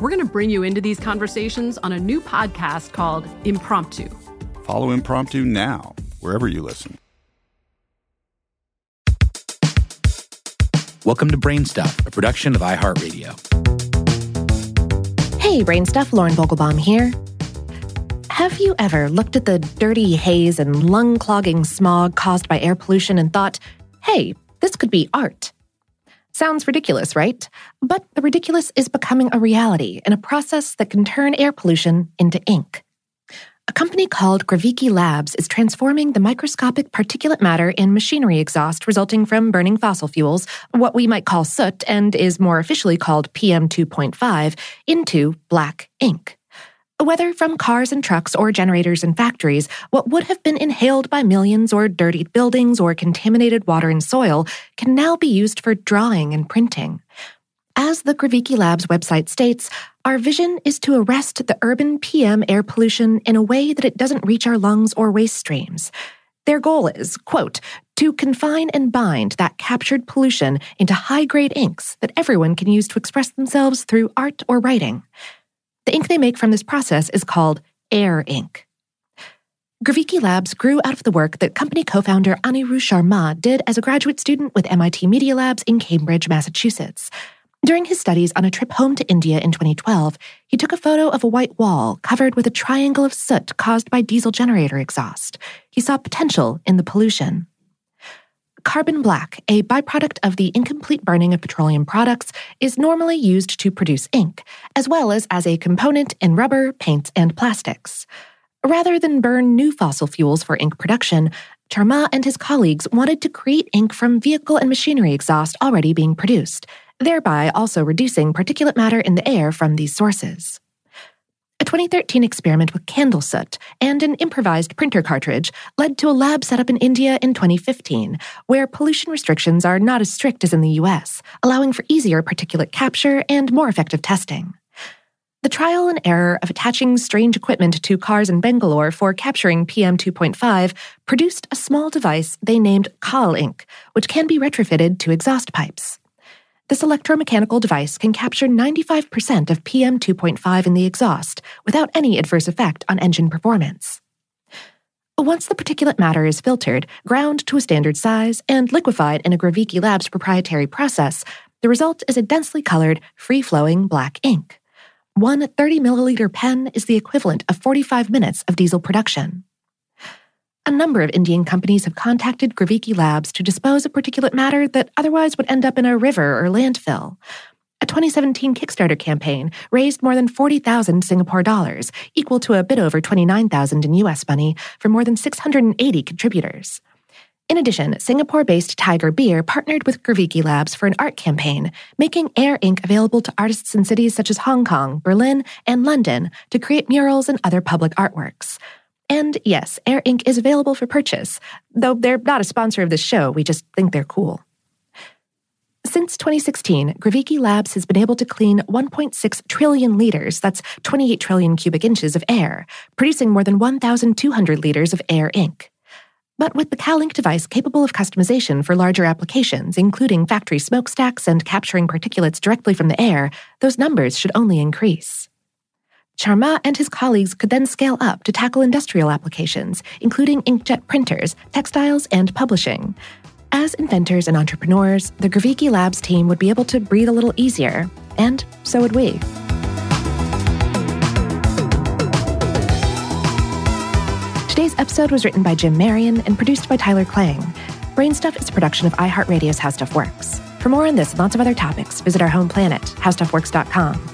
We're going to bring you into these conversations on a new podcast called Impromptu. Follow Impromptu now, wherever you listen. Welcome to Brainstuff, a production of iHeartRadio. Hey, Brainstuff, Lauren Vogelbaum here. Have you ever looked at the dirty haze and lung clogging smog caused by air pollution and thought, hey, this could be art? Sounds ridiculous, right? But the ridiculous is becoming a reality in a process that can turn air pollution into ink. A company called Graviky Labs is transforming the microscopic particulate matter in machinery exhaust resulting from burning fossil fuels, what we might call soot and is more officially called PM 2.5, into black ink. Whether from cars and trucks or generators and factories, what would have been inhaled by millions or dirtied buildings or contaminated water and soil can now be used for drawing and printing. As the Graviky Labs website states, our vision is to arrest the urban PM air pollution in a way that it doesn't reach our lungs or waste streams. Their goal is, quote, to confine and bind that captured pollution into high grade inks that everyone can use to express themselves through art or writing. The ink they make from this process is called air ink. Graviky Labs grew out of the work that company co founder Anirudh Sharma did as a graduate student with MIT Media Labs in Cambridge, Massachusetts. During his studies on a trip home to India in 2012, he took a photo of a white wall covered with a triangle of soot caused by diesel generator exhaust. He saw potential in the pollution. Carbon black, a byproduct of the incomplete burning of petroleum products, is normally used to produce ink, as well as as a component in rubber, paints, and plastics. Rather than burn new fossil fuels for ink production, Sharma and his colleagues wanted to create ink from vehicle and machinery exhaust already being produced, thereby also reducing particulate matter in the air from these sources. A 2013 experiment with candle soot and an improvised printer cartridge led to a lab set up in India in 2015, where pollution restrictions are not as strict as in the US, allowing for easier particulate capture and more effective testing. The trial and error of attaching strange equipment to cars in Bangalore for capturing PM 2.5 produced a small device they named Kaalink, which can be retrofitted to exhaust pipes. This electromechanical device can capture 95% of PM 2.5 in the exhaust without any adverse effect on engine performance. Once the particulate matter is filtered, ground to a standard size, and liquefied in a Graviky Labs proprietary process, the result is a densely colored, free flowing black ink. One 30 milliliter pen is the equivalent of 45 minutes of diesel production. A number of Indian companies have contacted Graviky Labs to dispose of particulate matter that otherwise would end up in a river or landfill. A 2017 Kickstarter campaign raised more than 40,000 Singapore dollars, equal to a bit over 29,000 in US money, for more than 680 contributors. In addition, Singapore based Tiger Beer partnered with Graviky Labs for an art campaign, making Air ink available to artists in cities such as Hong Kong, Berlin, and London to create murals and other public artworks. And yes, Air ink is available for purchase, though they're not a sponsor of this show, we just think they're cool. Since 2016, Graviky Labs has been able to clean 1.6 trillion liters, that's 28 trillion cubic inches of air, producing more than 1,200 liters of air ink. But with the Kaalink device capable of customization for larger applications, including factory smokestacks and capturing particulates directly from the air, those numbers should only increase. Sharma and his colleagues could then scale up to tackle industrial applications, including inkjet printers, textiles, and publishing. As inventors and entrepreneurs, the Graviky Labs team would be able to breathe a little easier, and so would we. Today's episode was written by Jim Marion and produced by Tyler Klang. Brainstuff is a production of iHeartRadio's How Stuff Works. For more on this and lots of other topics, visit our home planet, howstuffworks.com.